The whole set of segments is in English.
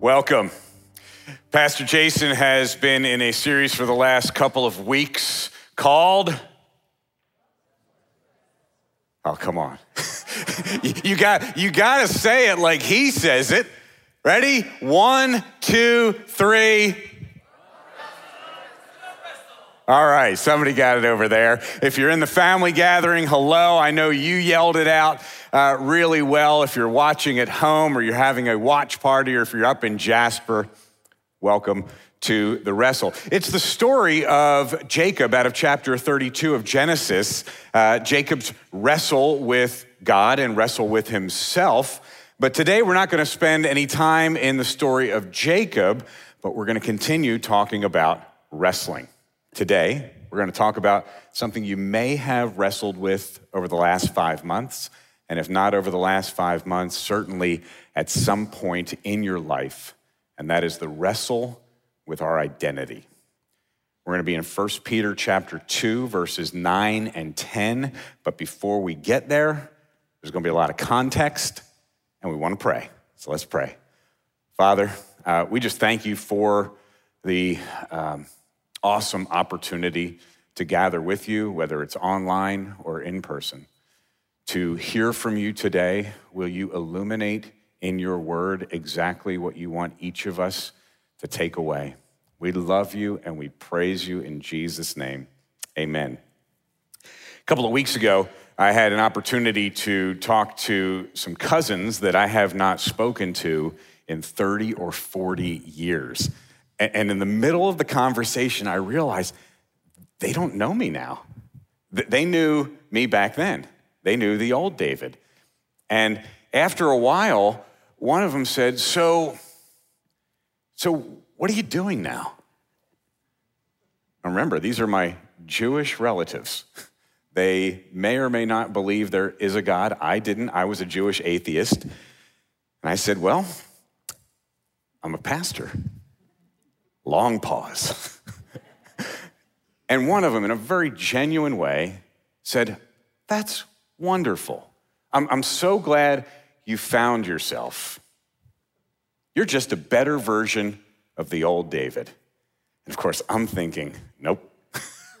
Welcome. Pastor Jason has been in a series for the last couple of weeks called. Oh, come on. you, got, you got to say it like he says it. Ready? One, two, three. All right, somebody got it over there. If you're in the family gathering, hello. I know you yelled it out uh, really well. If you're watching at home or you're having a watch party or if you're up in Jasper, welcome to the wrestle. It's the story of Jacob out of chapter 32 of Genesis. Uh, Jacob's wrestle with God and wrestle with himself. But today we're not going to spend any time in the story of Jacob, but we're going to continue talking about wrestling. Today, we're going to talk about something you may have wrestled with over the last five months and if not over the last five months, certainly at some point in your life, and that is the wrestle with our identity. We're going to be in 1 Peter chapter 2, verses 9 and 10. But before we get there, there's going to be a lot of context, and we want to pray. So let's pray. Father, uh, we just thank you for the um, awesome opportunity to gather with you, whether it's online or in person to hear from you today. Will you illuminate in your word exactly what you want each of us to take away? We love you and we praise you in Jesus' name. Amen. A couple of weeks ago, I had an opportunity to talk to some cousins that I have not spoken to in 30 or 40 years. And in the middle of the conversation, I realized they don't know me now. They knew me back then. They knew the old David. And after a while, one of them said, So, so what are you doing now? remember, these are my Jewish relatives. They may or may not believe there is a God. I didn't. I was a Jewish atheist. And I said, Well, I'm a pastor. Long pause. and one of them, in a very genuine way, said, That's Wonderful. I'm, I'm so glad you found yourself. You're just a better version of the old David. And of course, I'm thinking, nope.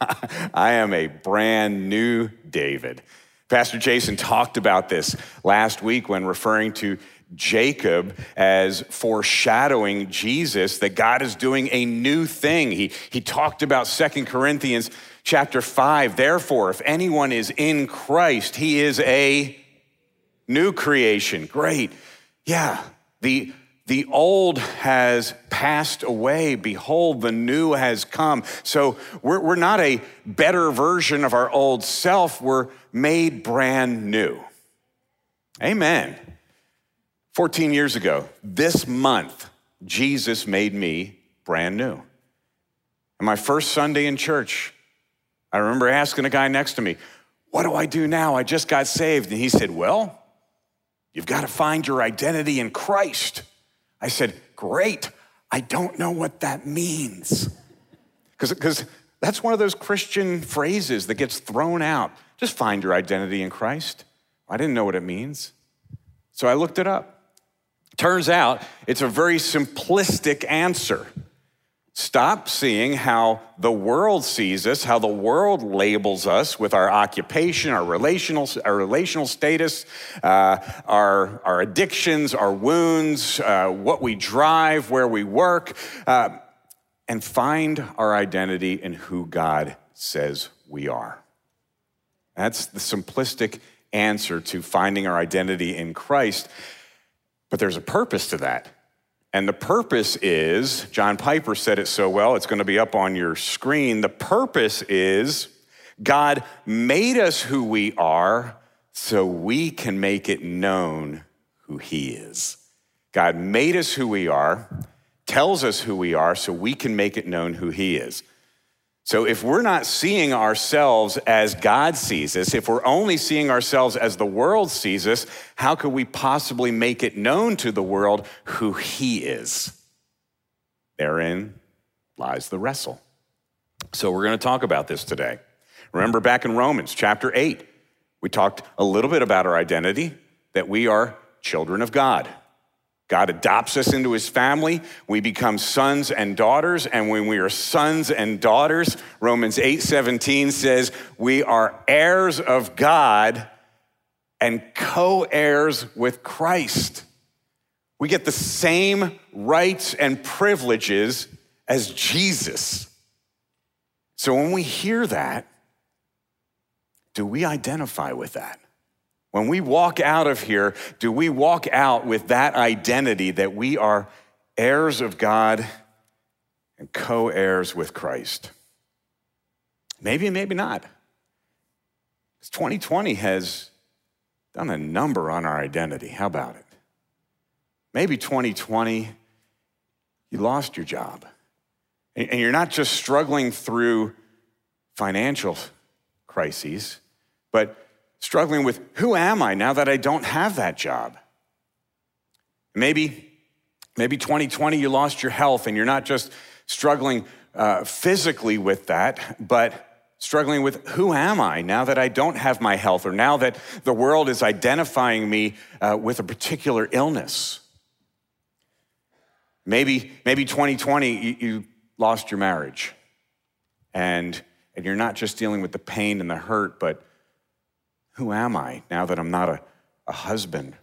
I am a brand new David. Pastor Jason talked about this last week when referring to Jacob as foreshadowing Jesus, that God is doing a new thing. He, he talked about Second Corinthians chapter 5. Therefore, if anyone is in Christ, he is a new creation. Great. Yeah, the, the old has passed away. Behold, the new has come. So we're, we're not a better version of our old self, we're made brand new. Amen. 14 years ago, this month, Jesus made me brand new. And my first Sunday in church, I remember asking a guy next to me, What do I do now? I just got saved. And he said, Well, you've got to find your identity in Christ. I said, Great. I don't know what that means. Because that's one of those Christian phrases that gets thrown out. Just find your identity in Christ. I didn't know what it means. So I looked it up. Turns out it's a very simplistic answer. Stop seeing how the world sees us, how the world labels us with our occupation, our relational, our relational status, uh, our, our addictions, our wounds, uh, what we drive, where we work, uh, and find our identity in who God says we are. That's the simplistic answer to finding our identity in Christ. But there's a purpose to that. And the purpose is, John Piper said it so well, it's going to be up on your screen. The purpose is God made us who we are so we can make it known who He is. God made us who we are, tells us who we are so we can make it known who He is. So if we're not seeing ourselves as God sees us, if we're only seeing ourselves as the world sees us, how could we possibly make it known to the world who He is? Therein lies the wrestle. So we're going to talk about this today. Remember back in Romans chapter 8, we talked a little bit about our identity, that we are children of God. God adopts us into his family. We become sons and daughters. And when we are sons and daughters, Romans 8 17 says, we are heirs of God and co heirs with Christ. We get the same rights and privileges as Jesus. So when we hear that, do we identify with that? When we walk out of here, do we walk out with that identity that we are heirs of God and co heirs with Christ? Maybe, maybe not. Because 2020 has done a number on our identity. How about it? Maybe 2020, you lost your job. And you're not just struggling through financial crises, but struggling with who am I now that I don't have that job? Maybe, maybe 2020 you lost your health and you're not just struggling uh, physically with that, but struggling with who am I now that I don't have my health or now that the world is identifying me uh, with a particular illness. Maybe, maybe 2020 you, you lost your marriage and, and you're not just dealing with the pain and the hurt, but who am I now that I'm not a, a husband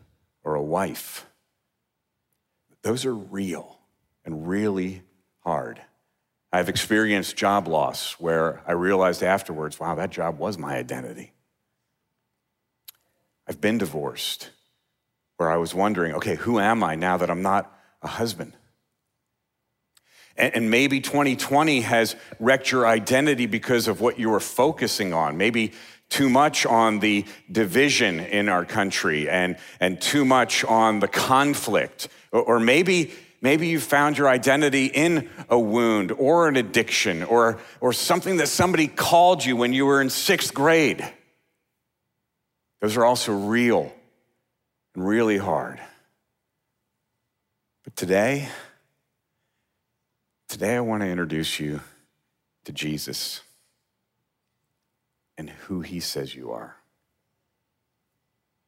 or a wife? Those are real and really hard. I've experienced job loss where I realized afterwards, wow, that job was my identity. I've been divorced where I was wondering, okay, who am I now that I'm not a husband? And, maybe 2020 has wrecked your identity because of what you were focusing on. Maybe too much on the division in our country and, and too much on the conflict. Or, or maybe, maybe you found your identity in a wound or an addiction or, or something that somebody called you when you were in sixth grade. Those are also real and really hard. But today, today I want to introduce you to Jesus and who he says you are,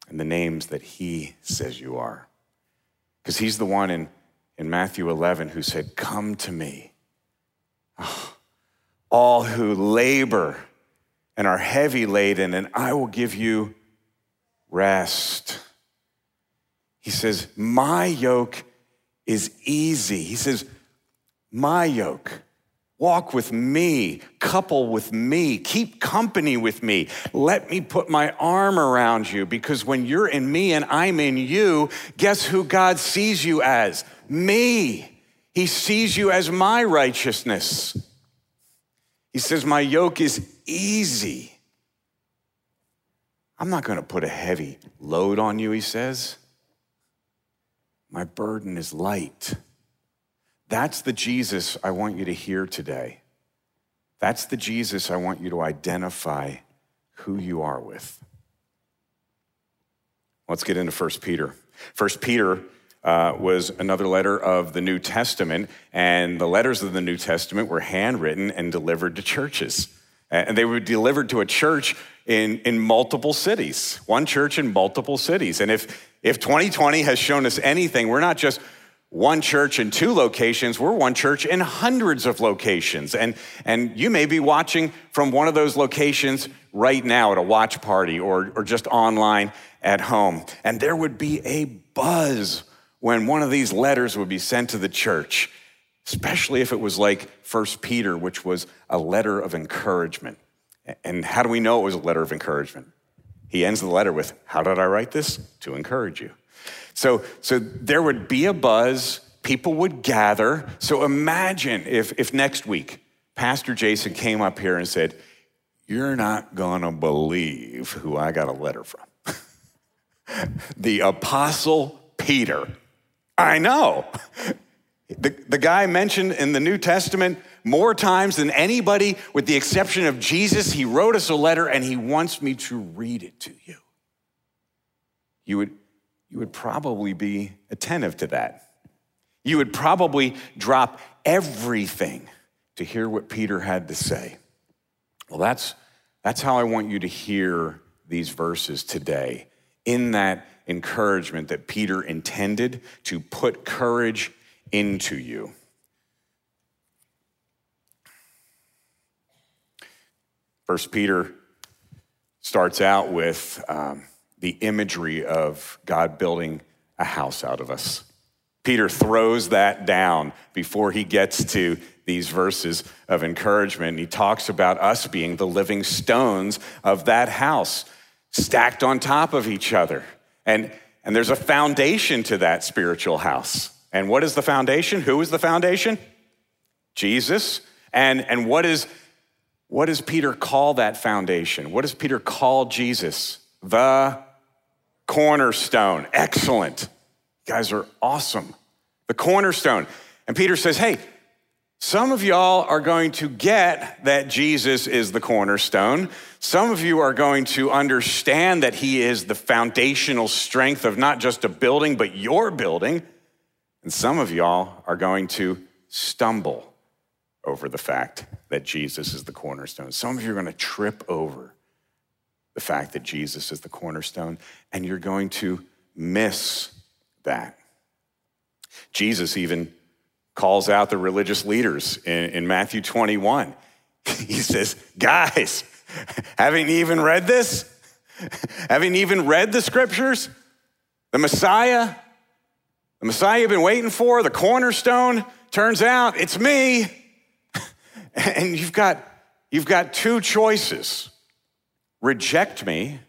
and the names that he says you are. Because he's the one in, in Matthew 11 who said, Come to me, oh, all who labor and are heavy laden, and I will give you rest. He says, My yoke is easy. He says, My yoke Walk with me, couple with me, keep company with me. Let me put my arm around you because when you're in me and I'm in you, guess who God sees you as? Me. He sees you as my righteousness. He says, My yoke is easy. I'm not going to put a heavy load on you, he says. My burden is light. That's the Jesus I want you to hear today. That's the Jesus I want you to identify who you are with. Let's get into 1 Peter. 1 Peter uh, was another letter of the New Testament, and the letters of the New Testament were handwritten and delivered to churches. And they were delivered to a church in, in multiple cities, one church in multiple cities. And if, if 2020 has shown us anything, we're not just one church in two locations, we're one church in hundreds of locations. And, and you may be watching from one of those locations right now at a watch party or, or just online at home. And there would be a buzz when one of these letters would be sent to the church, especially if it was like First Peter, which was a letter of encouragement. And how do we know it was a letter of encouragement? He ends the letter with, How did I write this? To encourage you. So, so there would be a buzz, people would gather. So imagine if, if next week Pastor Jason came up here and said, You're not gonna believe who I got a letter from. the Apostle Peter. I know. The, the guy mentioned in the New Testament more times than anybody, with the exception of Jesus, he wrote us a letter and he wants me to read it to you. You would, you would probably be attentive to that. You would probably drop everything to hear what Peter had to say. Well, that's, that's how I want you to hear these verses today, in that encouragement that Peter intended to put courage into you. First Peter starts out with um, the imagery of God building a house out of us. Peter throws that down before he gets to these verses of encouragement. He talks about us being the living stones of that house, stacked on top of each other. And, and there's a foundation to that spiritual house. And what is the foundation? Who is the foundation? Jesus. And, and what, is, what does Peter call that foundation? What does Peter call Jesus? The cornerstone. Excellent. You guys are awesome. The cornerstone. And Peter says, hey, some of y'all are going to get that Jesus is the cornerstone. Some of you are going to understand that he is the foundational strength of not just a building, but your building. And some of y'all are going to stumble over the fact that Jesus is the cornerstone. Some of you are going to trip over the fact that Jesus is the cornerstone, and you're going to miss that. Jesus even calls out the religious leaders in, in Matthew 21. He says, Guys, haven't even read this? haven't even read the scriptures? The Messiah, the Messiah you've been waiting for, the cornerstone, turns out it's me. and you've got, you've got two choices reject me,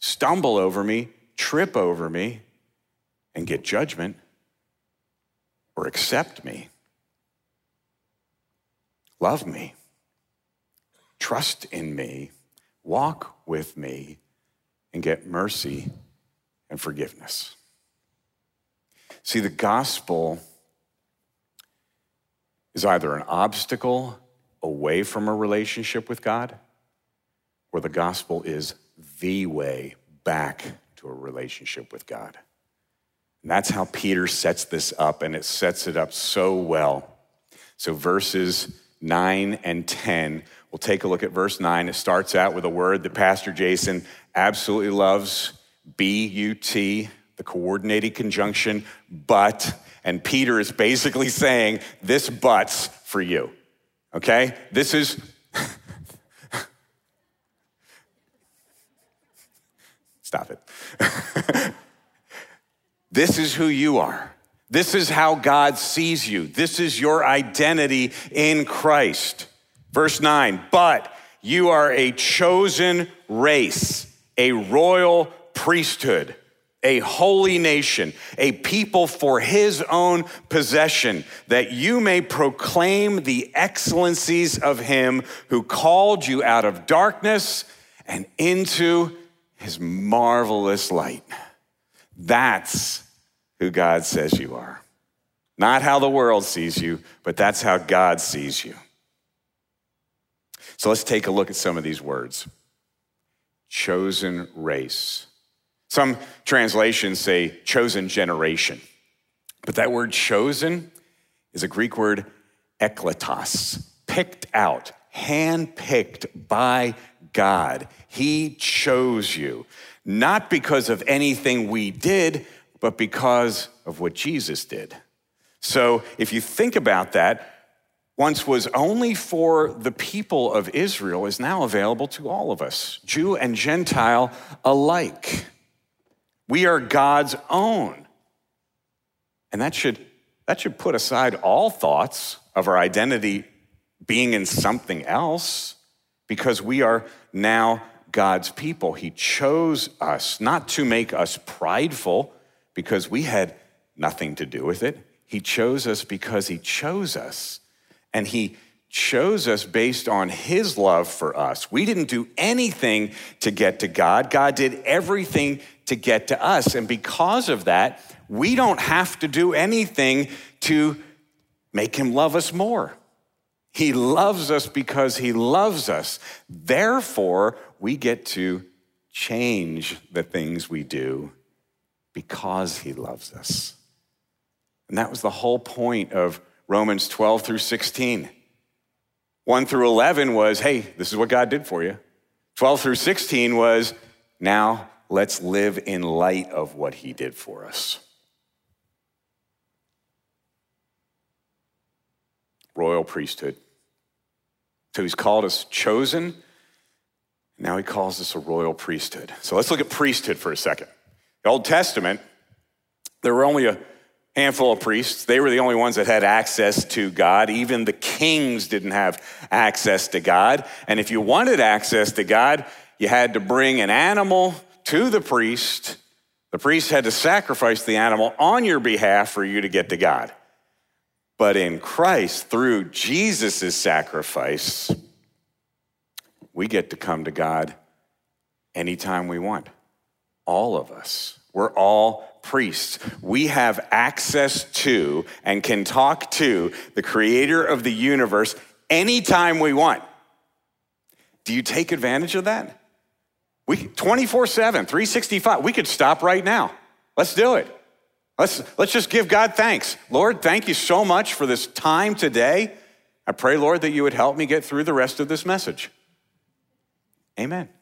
stumble over me, trip over me, and get judgment, or accept me, love me, trust in me, walk with me, and get mercy and forgiveness. See, the gospel is either an obstacle away from a relationship with God, or the gospel is the way back to a relationship with God. And that's how Peter sets this up, and it sets it up so well. So, verses 9 and 10, we'll take a look at verse 9. It starts out with a word that Pastor Jason absolutely loves B U T, the coordinating conjunction, but. And Peter is basically saying, This but's for you. Okay? This is. Stop it. This is who you are. This is how God sees you. This is your identity in Christ. Verse 9, but you are a chosen race, a royal priesthood, a holy nation, a people for his own possession, that you may proclaim the excellencies of him who called you out of darkness and into his marvelous light. That's who God says you are. Not how the world sees you, but that's how God sees you. So let's take a look at some of these words chosen race. Some translations say chosen generation, but that word chosen is a Greek word eklektos, picked out, handpicked by God. He chose you not because of anything we did, but because of what Jesus did. So if you think about that, once was only for the people of Israel is now available to all of us, Jew and Gentile alike. We are God's own. And that should, that should put aside all thoughts of our identity being in something else because we are now God's people. He chose us not to make us prideful because we had nothing to do with it. He chose us because He chose us. And He chose us based on His love for us. We didn't do anything to get to God, God did everything to get to us. And because of that, we don't have to do anything to make Him love us more. He loves us because He loves us. Therefore, we get to change the things we do because He loves us. And that was the whole point of Romans 12 through 16. 1 through 11 was, hey, this is what God did for you. 12 through 16 was, now let's live in light of what he did for us. Royal priesthood. So he's called us chosen. Now he calls us a royal priesthood. So let's look at priesthood for a second. The Old Testament, there were only a handful of priests. They were the only ones that had access to God. Even the kings didn't have access to God. And if you wanted access to God, you had to bring an animal to the priest. The priest had to sacrifice the animal on your behalf for you to get to God. But in Christ, through Jesus' sacrifice, we get to come to God anytime we want. All of us. We're all priests. We have access to and can talk to the creator of the universe anytime we want. Do you take advantage of that? We 24/7, 365. We could stop right now. Let's do it. Let's let's just give God thanks. Lord, thank you so much for this time today. I pray, Lord, that you would help me get through the rest of this message. Amen.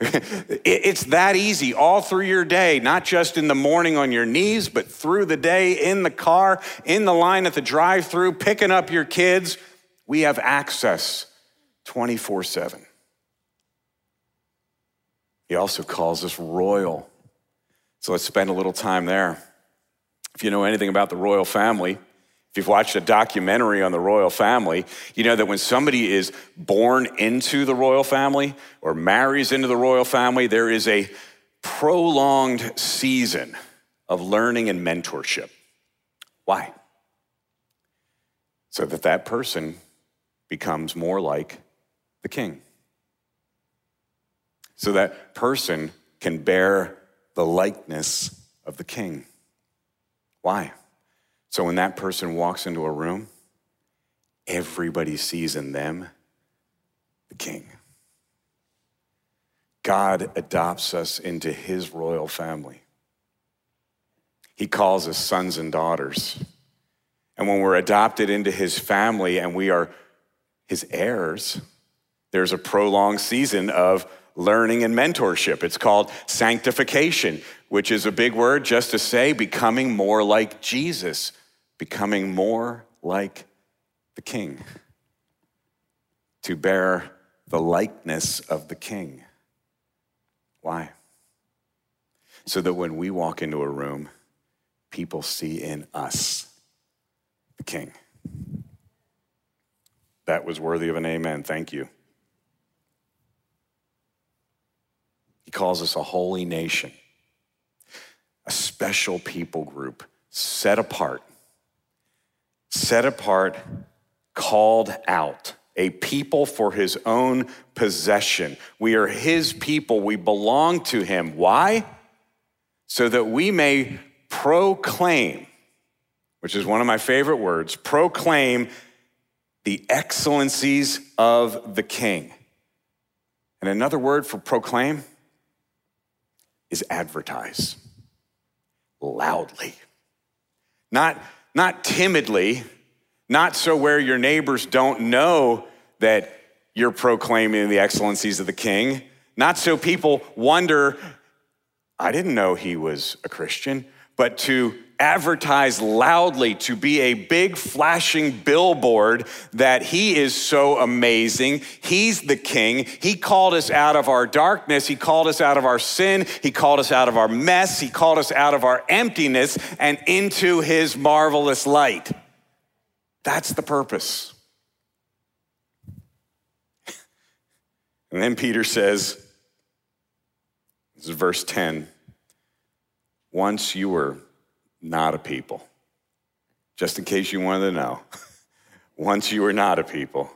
It's that easy all through your day, not just in the morning on your knees, but through the day, in the car, in the line at the drive through, picking up your kids. We have access 24 7. He also calls us royal. So let's spend a little time there. If you know anything about the royal family, if you've watched a documentary on the royal family, you know that when somebody is born into the royal family or marries into the royal family, there is a prolonged season of learning and mentorship. Why? So that that person becomes more like the king. So that person can bear the likeness of the king. Why? So when that person walks into a room, everybody sees in them the king. God adopts us into his royal family. He calls us sons and daughters. And when we're adopted into his family and we are his heirs, there's a prolonged season of learning and mentorship. It's called sanctification, which is a big word just to say becoming more like Jesus becoming more like the king, to bear the likeness of the king. Why? So that when we walk into a room, people see in us the king. That was worthy of an amen. Thank you. Calls us a holy nation, a special people group set apart set apart, called out, a people for his own possession. We are his people. We belong to him. Why? So that we may proclaim, which is one of my favorite words, proclaim the excellencies of the king. And another word for proclaim is advertise loudly. Not not timidly, not so where your neighbors don't know that you're proclaiming the excellencies of the king, not so people wonder, I didn't know he was a Christian, but to advertise loudly, to be a big flashing billboard that he is so amazing. He's the king. He called us out of our darkness. He called us out of our sin. He called us out of our mess. He called us out of our emptiness and into his marvelous light. That's the purpose. And then Peter says, this is verse 10 once you were not a people. Just in case you wanted to know. Once you were not a people,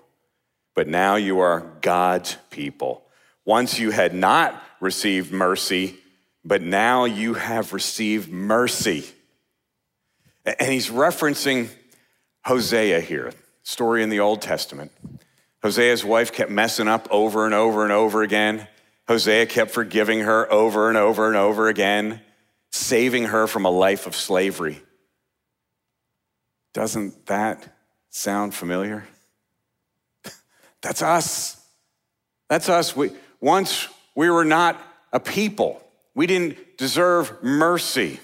but now you are God's people. Once you had not received mercy, but now you have received mercy. And he's referencing Hosea here, story in the Old Testament. Hosea's wife kept messing up over and over and over again. Hosea kept forgiving her over and over and over again saving her from a life of slavery. Doesn't that sound familiar? That's us. That's us. We, once we were not a people. We didn't deserve mercy.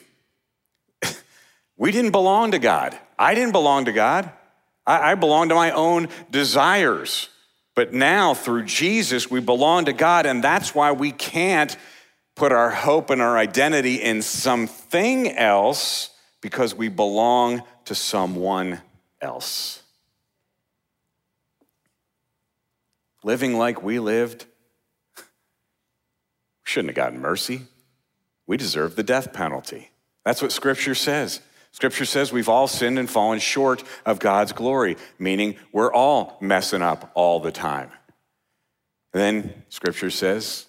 we didn't belong to God. I didn't belong to God. I, I belonged to my own desires. But now, through Jesus, we belong to God, and that's why we can't put our hope and our identity in something else because we belong to someone else. Living like we lived, we shouldn't have gotten mercy. We deserve the death penalty. That's what Scripture says. Scripture says we've all sinned and fallen short of God's glory, meaning we're all messing up all the time. And then Scripture says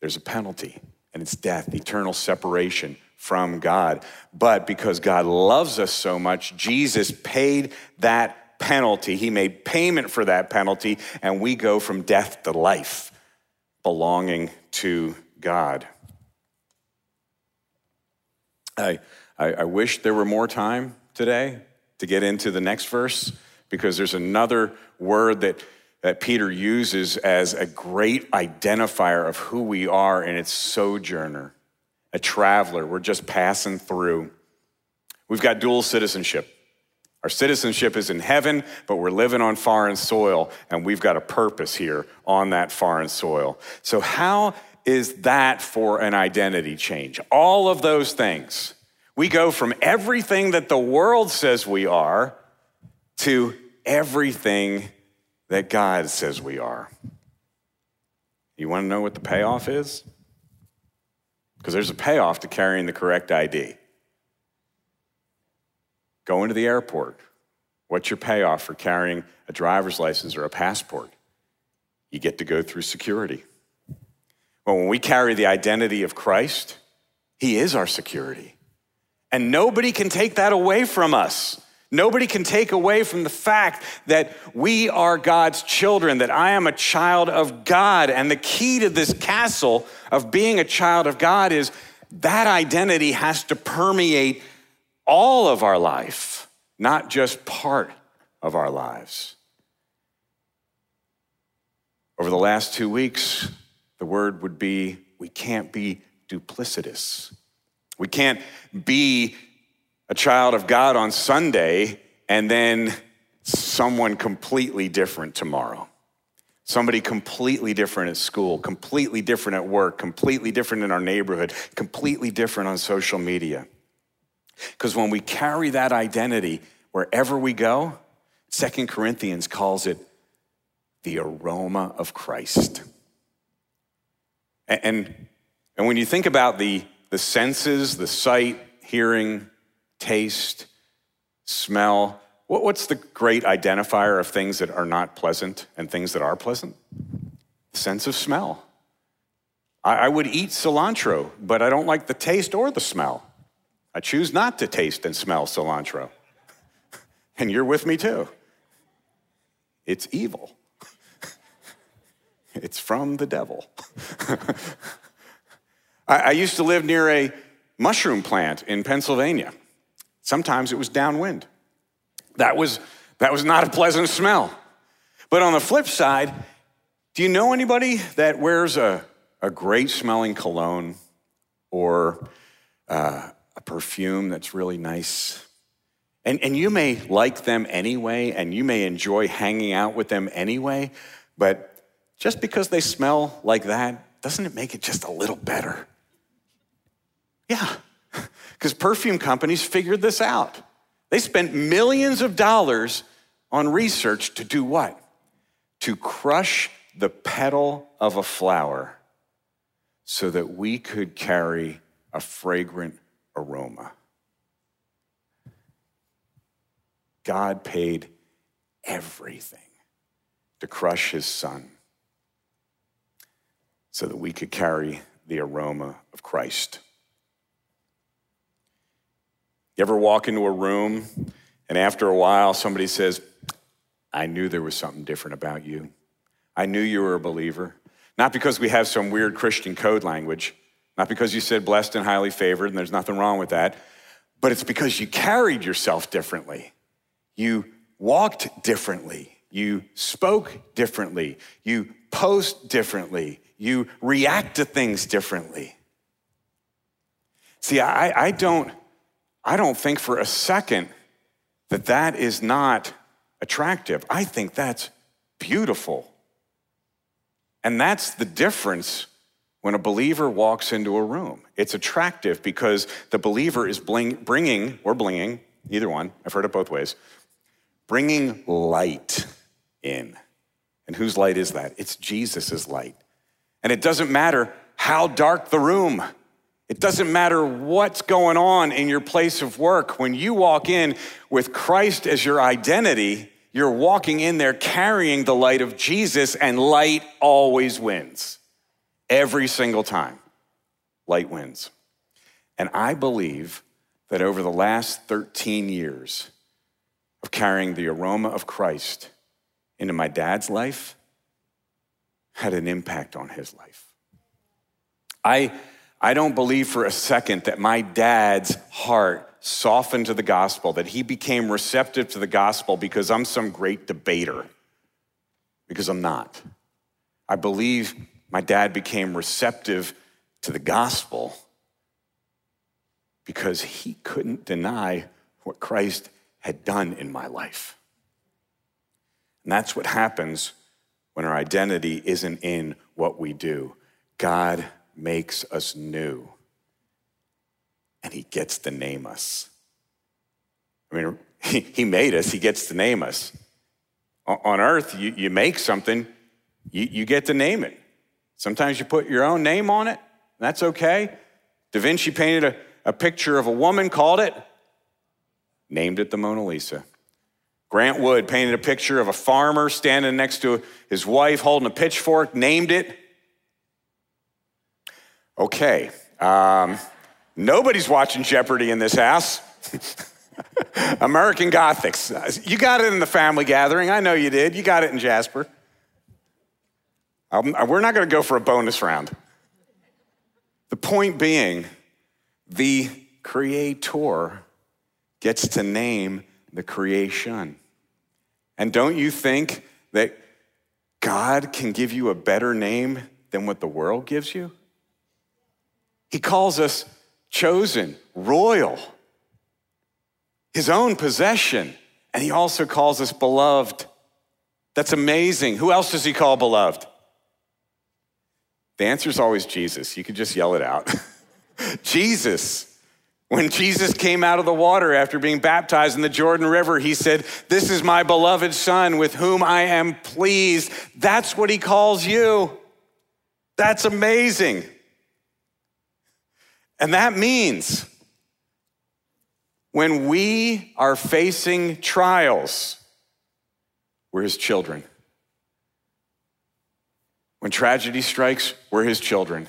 there's a penalty, and it's death, eternal separation from God. But because God loves us so much, Jesus paid that penalty. He made payment for that penalty, and we go from death to life, belonging to God. I I, I wish there were more time today to get into the next verse because there's another word that, that Peter uses as a great identifier of who we are, and it's sojourner, a traveler. We're just passing through. We've got dual citizenship. Our citizenship is in heaven, but we're living on foreign soil, and we've got a purpose here on that foreign soil. So, how is that for an identity change? All of those things we go from everything that the world says we are to everything that God says we are. You want to know what the payoff is? Because there's a payoff to carrying the correct ID. Going to the airport. What's your payoff for carrying a driver's license or a passport? You get to go through security. Well, when we carry the identity of Christ, He is our security. And nobody can take that away from us. Nobody can take away from the fact that we are God's children, that I am a child of God. And the key to this castle of being a child of God is that identity has to permeate all of our life, not just part of our lives. Over the last two weeks, the word would be we can't be duplicitous. We can't be a child of God on Sunday and then someone completely different tomorrow. Somebody completely different at school, completely different at work, completely different in our neighborhood, completely different on social media. Because when we carry that identity wherever we go, Second Corinthians calls it the aroma of Christ. And, and when you think about the the senses, the sight, hearing, taste, smell. What's the great identifier of things that are not pleasant and things that are pleasant? The sense of smell. I would eat cilantro, but I don't like the taste or the smell. I choose not to taste and smell cilantro. And you're with me too. It's evil. It's from the devil. I, I used to live near a mushroom plant in Pennsylvania. Sometimes it was downwind. That was, that was not a pleasant smell. But on the flip side, do you know anybody that wears a, a great smelling cologne or uh, a perfume that's really nice? And, and you may like them anyway, and you may enjoy hanging out with them anyway, but just because they smell like that, doesn't it make it just a little better? Yeah, because perfume companies figured this out. They spent millions of dollars on research to do what? To crush the petal of a flower so that we could carry a fragrant aroma. God paid everything to crush his son so that we could carry the aroma of Christ. You ever walk into a room and after a while somebody says, I knew there was something different about you. I knew you were a believer. Not because we have some weird Christian code language, not because you said blessed and highly favored, and there's nothing wrong with that, but it's because you carried yourself differently. You walked differently. You spoke differently. You post differently. You react to things differently. See, I, I, don't, I don't think for a second that that is not attractive. I think that's beautiful. And that's the difference when a believer walks into a room. It's attractive because the believer is bling, bringing, or blinging, either one, I've heard it both ways, bringing light in. And whose light is that? It's Jesus' light. And it doesn't matter how dark the room. It doesn't matter what's going on in your place of work. When you walk in with Christ as your identity, you're walking in there carrying the light of Jesus, and light always wins. Every single time, light wins. And I believe that over the last 13 years of carrying the aroma of Christ into my dad's life, had an impact on his life. I I don't believe for a second that my dad's heart softened to the gospel, that he became receptive to the gospel because I'm some great debater, because I'm not. I believe my dad became receptive to the gospel because he couldn't deny what Christ had done in my life. And that's what happens when our identity isn't in what we do. God makes us new. And he gets to name us. I mean, he made us, he gets to name us. On earth, you, you make something, you, you get to name it. Sometimes you put your own name on it, that's okay. Da Vinci painted a, a picture of a woman, called it, named it the Mona Lisa. Grant Wood painted a picture of a farmer standing next to his wife holding a pitchfork, named it Okay. Um, nobody's watching Jeopardy in this house. American Gothics. You got it in the family gathering. I know you did. You got it in Jasper. Um, we're not going to go for a bonus round. The point being, the creator gets to name the creation. And don't you think that God can give you a better name than what the world gives you? He calls us chosen, royal, his own possession. And he also calls us beloved. That's amazing. Who else does he call beloved? The answer is always Jesus. You could just yell it out. Jesus. When Jesus came out of the water after being baptized in the Jordan River, he said, This is my beloved Son with whom I am pleased. That's what he calls you. That's amazing. And that means when we are facing trials, we're his children. When tragedy strikes, we're his children.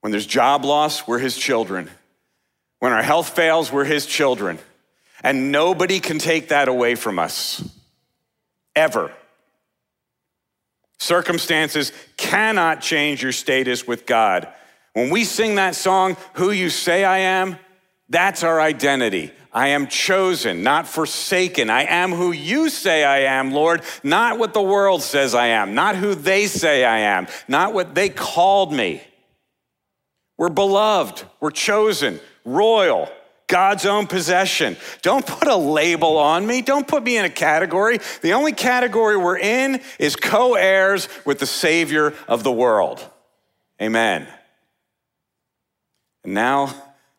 When there's job loss, we're his children. When our health fails, we're his children. And nobody can take that away from us, ever. Circumstances cannot change your status with God. When we sing that song, Who You Say I Am, that's our identity. I am chosen, not forsaken. I am who you say I am, Lord, not what the world says I am, not who they say I am, not what they called me. We're beloved, we're chosen, royal, God's own possession. Don't put a label on me. Don't put me in a category. The only category we're in is co heirs with the Savior of the world. Amen. Now,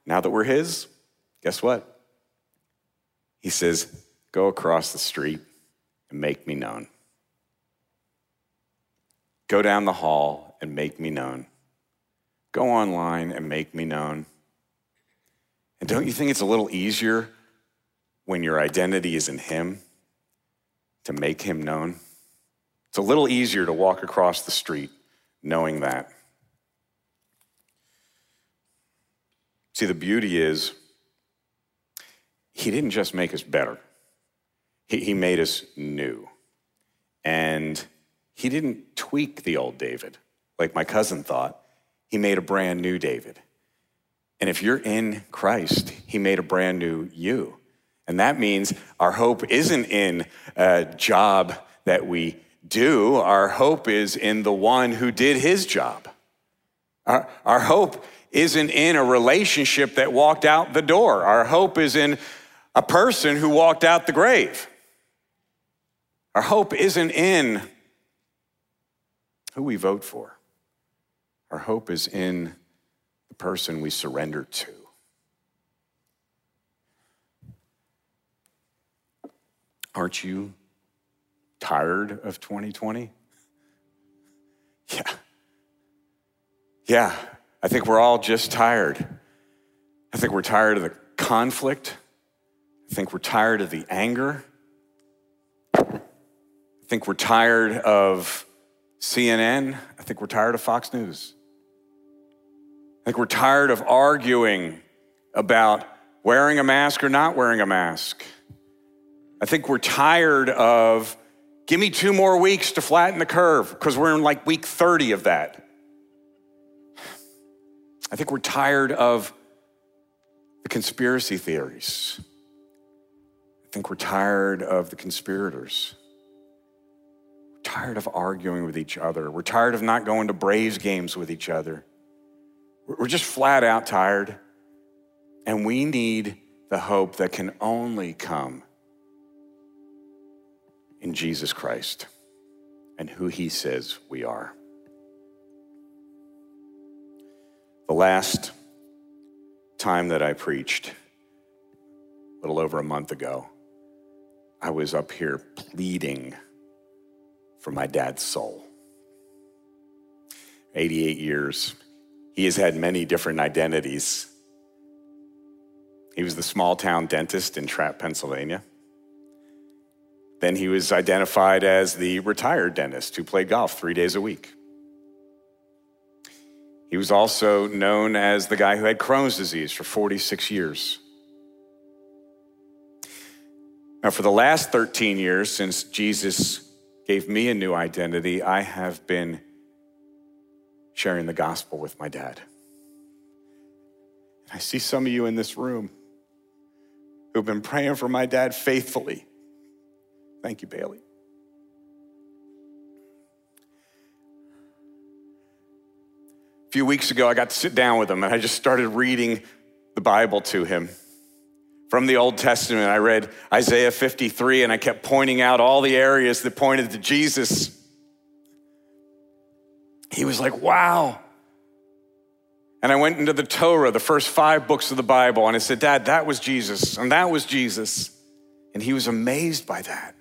now that we're his, guess what? He says, Go across the street and make me known. Go down the hall and make me known. Go online and make me known. And don't you think it's a little easier when your identity is in Him to make Him known? It's a little easier to walk across the street knowing that. See, the beauty is, he didn't just make us better, he, he made us new. And he didn't tweak the old David like my cousin thought. He made a brand new David. And if you're in Christ, he made a brand new you. And that means our hope isn't in a job that we do, our hope is in the one who did his job. Our, our hope isn't in a relationship that walked out the door. Our hope is in a person who walked out the grave. Our hope isn't in who we vote for. Our hope is in the person we surrender to. Aren't you tired of 2020? Yeah. Yeah, I think we're all just tired. I think we're tired of the conflict. I think we're tired of the anger. I think we're tired of CNN. I think we're tired of Fox News. I think we're tired of arguing about wearing a mask or not wearing a mask. I think we're tired of give me two more weeks to flatten the curve because we're in like week 30 of that. I think we're tired of the conspiracy theories. I think we're tired of the conspirators. We're tired of arguing with each other. We're tired of not going to Braves games with each other. We're just flat out tired. And we need the hope that can only come in Jesus Christ and who he says we are. The last time that I preached, a little over a month ago, I was up here pleading for my dad's soul. 88 years. He has had many different identities. He was the small town dentist in Trappe, Pennsylvania. Then he was identified as the retired dentist who played golf three days a week. He was also known as the guy who had Crohn's disease for 46 years. Now, for the last 13 years, since Jesus gave me a new identity, I have been sharing the gospel with my dad. And I see some of you in this room who've been praying for my dad faithfully Thank you, Bailey. Few weeks ago, I got to sit down with him and I just started reading the Bible to him. From the Old Testament, I read Isaiah 53 and I kept pointing out all the areas that pointed to Jesus. He was like, wow. And I went into the Torah, the first five books of the Bible, and I said, Dad, that was Jesus, and that was Jesus. And he was amazed by that.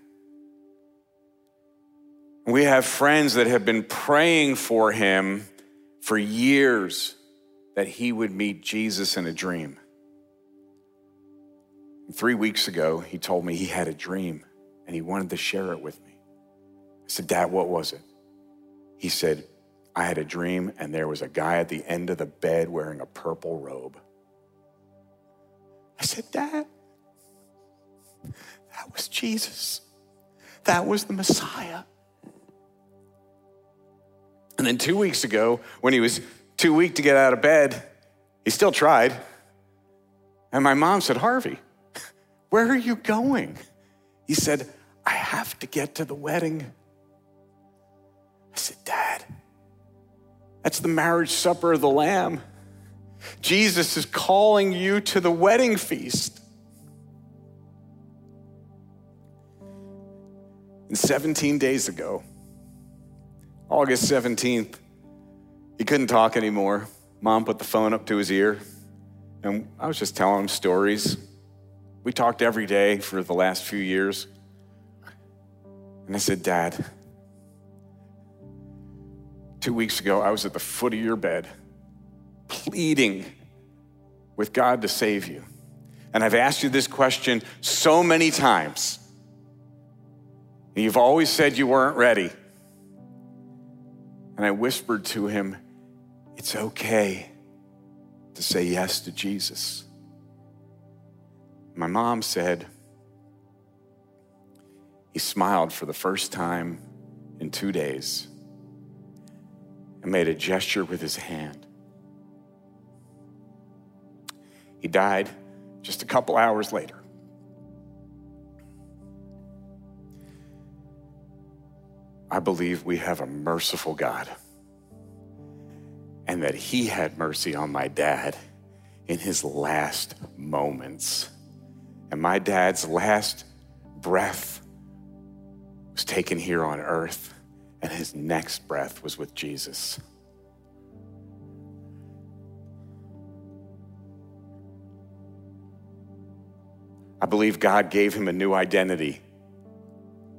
We have friends that have been praying for him for years that he would meet Jesus in a dream. And three weeks ago, he told me he had a dream and he wanted to share it with me. I said, Dad, what was it? He said, I had a dream and there was a guy at the end of the bed wearing a purple robe. I said, Dad, that was Jesus. That was the Messiah. And then two weeks ago, when he was too weak to get out of bed, he still tried. And my mom said, Harvey, where are you going? He said, I have to get to the wedding. I said, Dad, that's the marriage supper of the Lamb. Jesus is calling you to the wedding feast. And 17 days ago, August 17th, he couldn't talk anymore. Mom put the phone up to his ear, and I was just telling him stories. We talked every day for the last few years. And I said, Dad, two weeks ago, I was at the foot of your bed pleading with God to save you. And I've asked you this question so many times. And you've always said you weren't ready. And I whispered to him, It's okay to say yes to Jesus. My mom said, He smiled for the first time in two days and made a gesture with his hand. He died just a couple hours later. I believe we have a merciful God. And that he had mercy on my dad in his last moments. And my dad's last breath was taken here on earth, and his next breath was with Jesus. I believe God gave him a new identity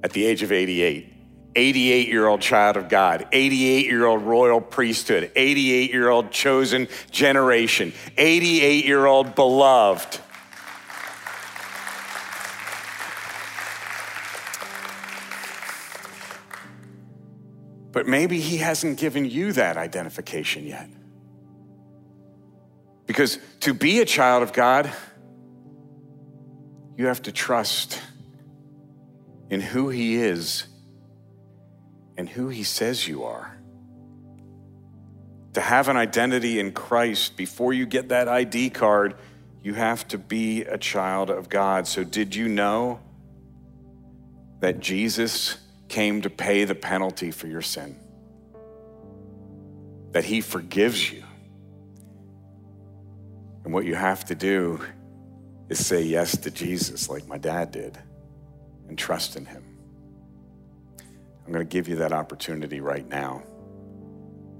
at the age of 88. 88 year old child of God, 88 year old royal priesthood, 88 year old chosen generation, 88 year old beloved. But maybe he hasn't given you that identification yet. Because to be a child of God, you have to trust in who he is and who he says you are. To have an identity in Christ, before you get that ID card, you have to be a child of God. So, did you know that Jesus came to pay the penalty for your sin? That he forgives you. And what you have to do is say yes to Jesus, like my dad did, and trust in him. I'm going to give you that opportunity right now.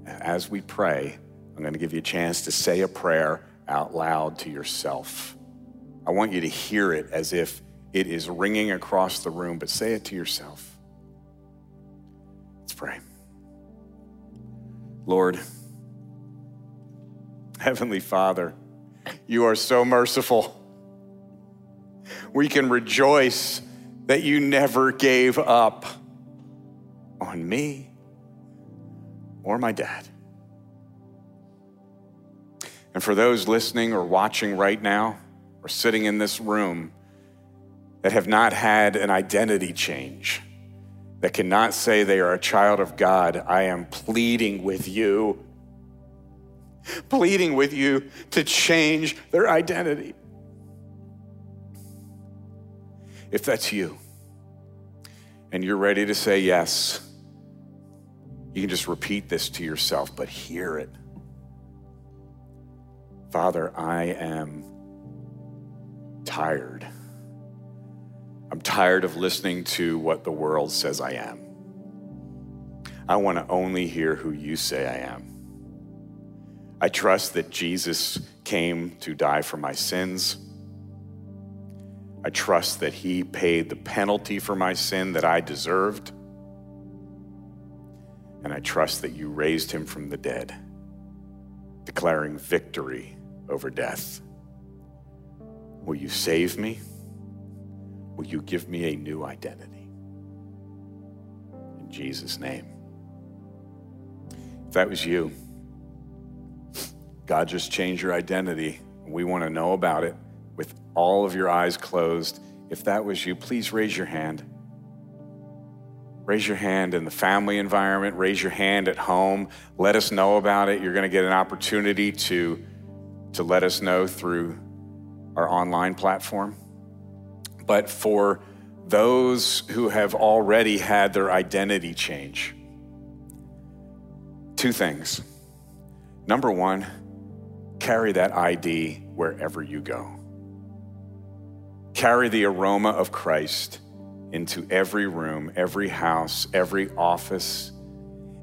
As we pray, I'm going to give you a chance to say a prayer out loud to yourself. I want you to hear it as if it is ringing across the room, but say it to yourself. Let's pray. Lord, Heavenly Father, you are so merciful. We can rejoice that you never gave up on me or my dad. And for those listening or watching right now or sitting in this room that have not had an identity change, that cannot say they are a child of God, I am pleading with you, pleading with you to change their identity. If that's you and you're ready to say yes, you can just repeat this to yourself, but hear it. Father, I am tired. I'm tired of listening to what the world says I am. I want to only hear who you say I am. I trust that Jesus came to die for my sins. I trust that he paid the penalty for my sin that I deserved and I trust that you raised him from the dead, declaring victory over death. Will you save me? Will you give me a new identity? In Jesus' name. If that was you, God just changed your identity. We want to know about it with all of your eyes closed. If that was you, please raise your hand. Raise your hand in the family environment, raise your hand at home. Let us know about it. You're going to get an opportunity to, to let us know through our online platform. But for those who have already had their identity change, two things. Number one, carry that ID wherever you go. Carry the aroma of Christ into every room, every house, every office,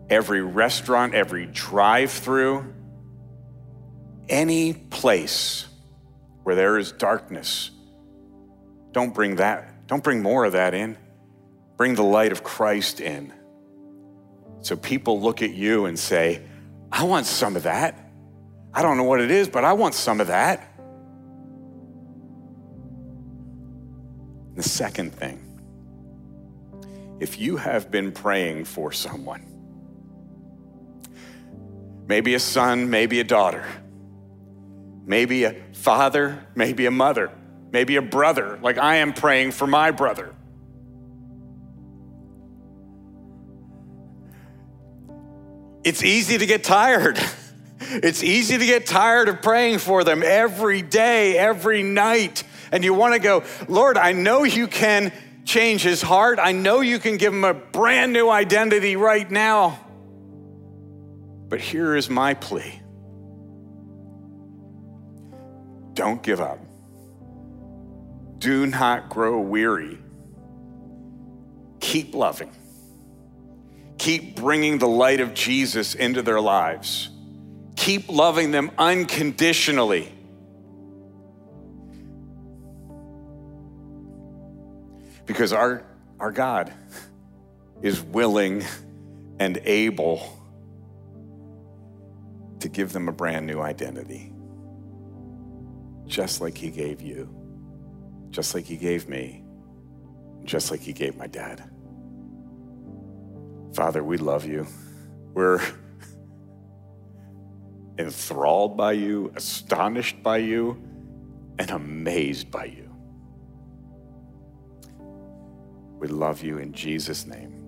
every restaurant, every drive through, any place where there is darkness. Don't bring that, don't bring more of that in. Bring the light of Christ in. So people look at you and say, I want some of that. I don't know what it is, but I want some of that. The second thing, if you have been praying for someone, maybe a son, maybe a daughter, maybe a father, maybe a mother, maybe a brother, like I am praying for my brother. It's easy to get tired. It's easy to get tired of praying for them every day, every night. And you want to go, Lord, I know you can change his heart. I know you can give him a brand new identity right now. But here is my plea don't give up, do not grow weary. Keep loving, keep bringing the light of Jesus into their lives, keep loving them unconditionally Because our, our God is willing and able to give them a brand new identity, just like He gave you, just like He gave me, just like He gave my dad. Father, we love you. We're enthralled by you, astonished by you, and amazed by you. We love you in Jesus' name.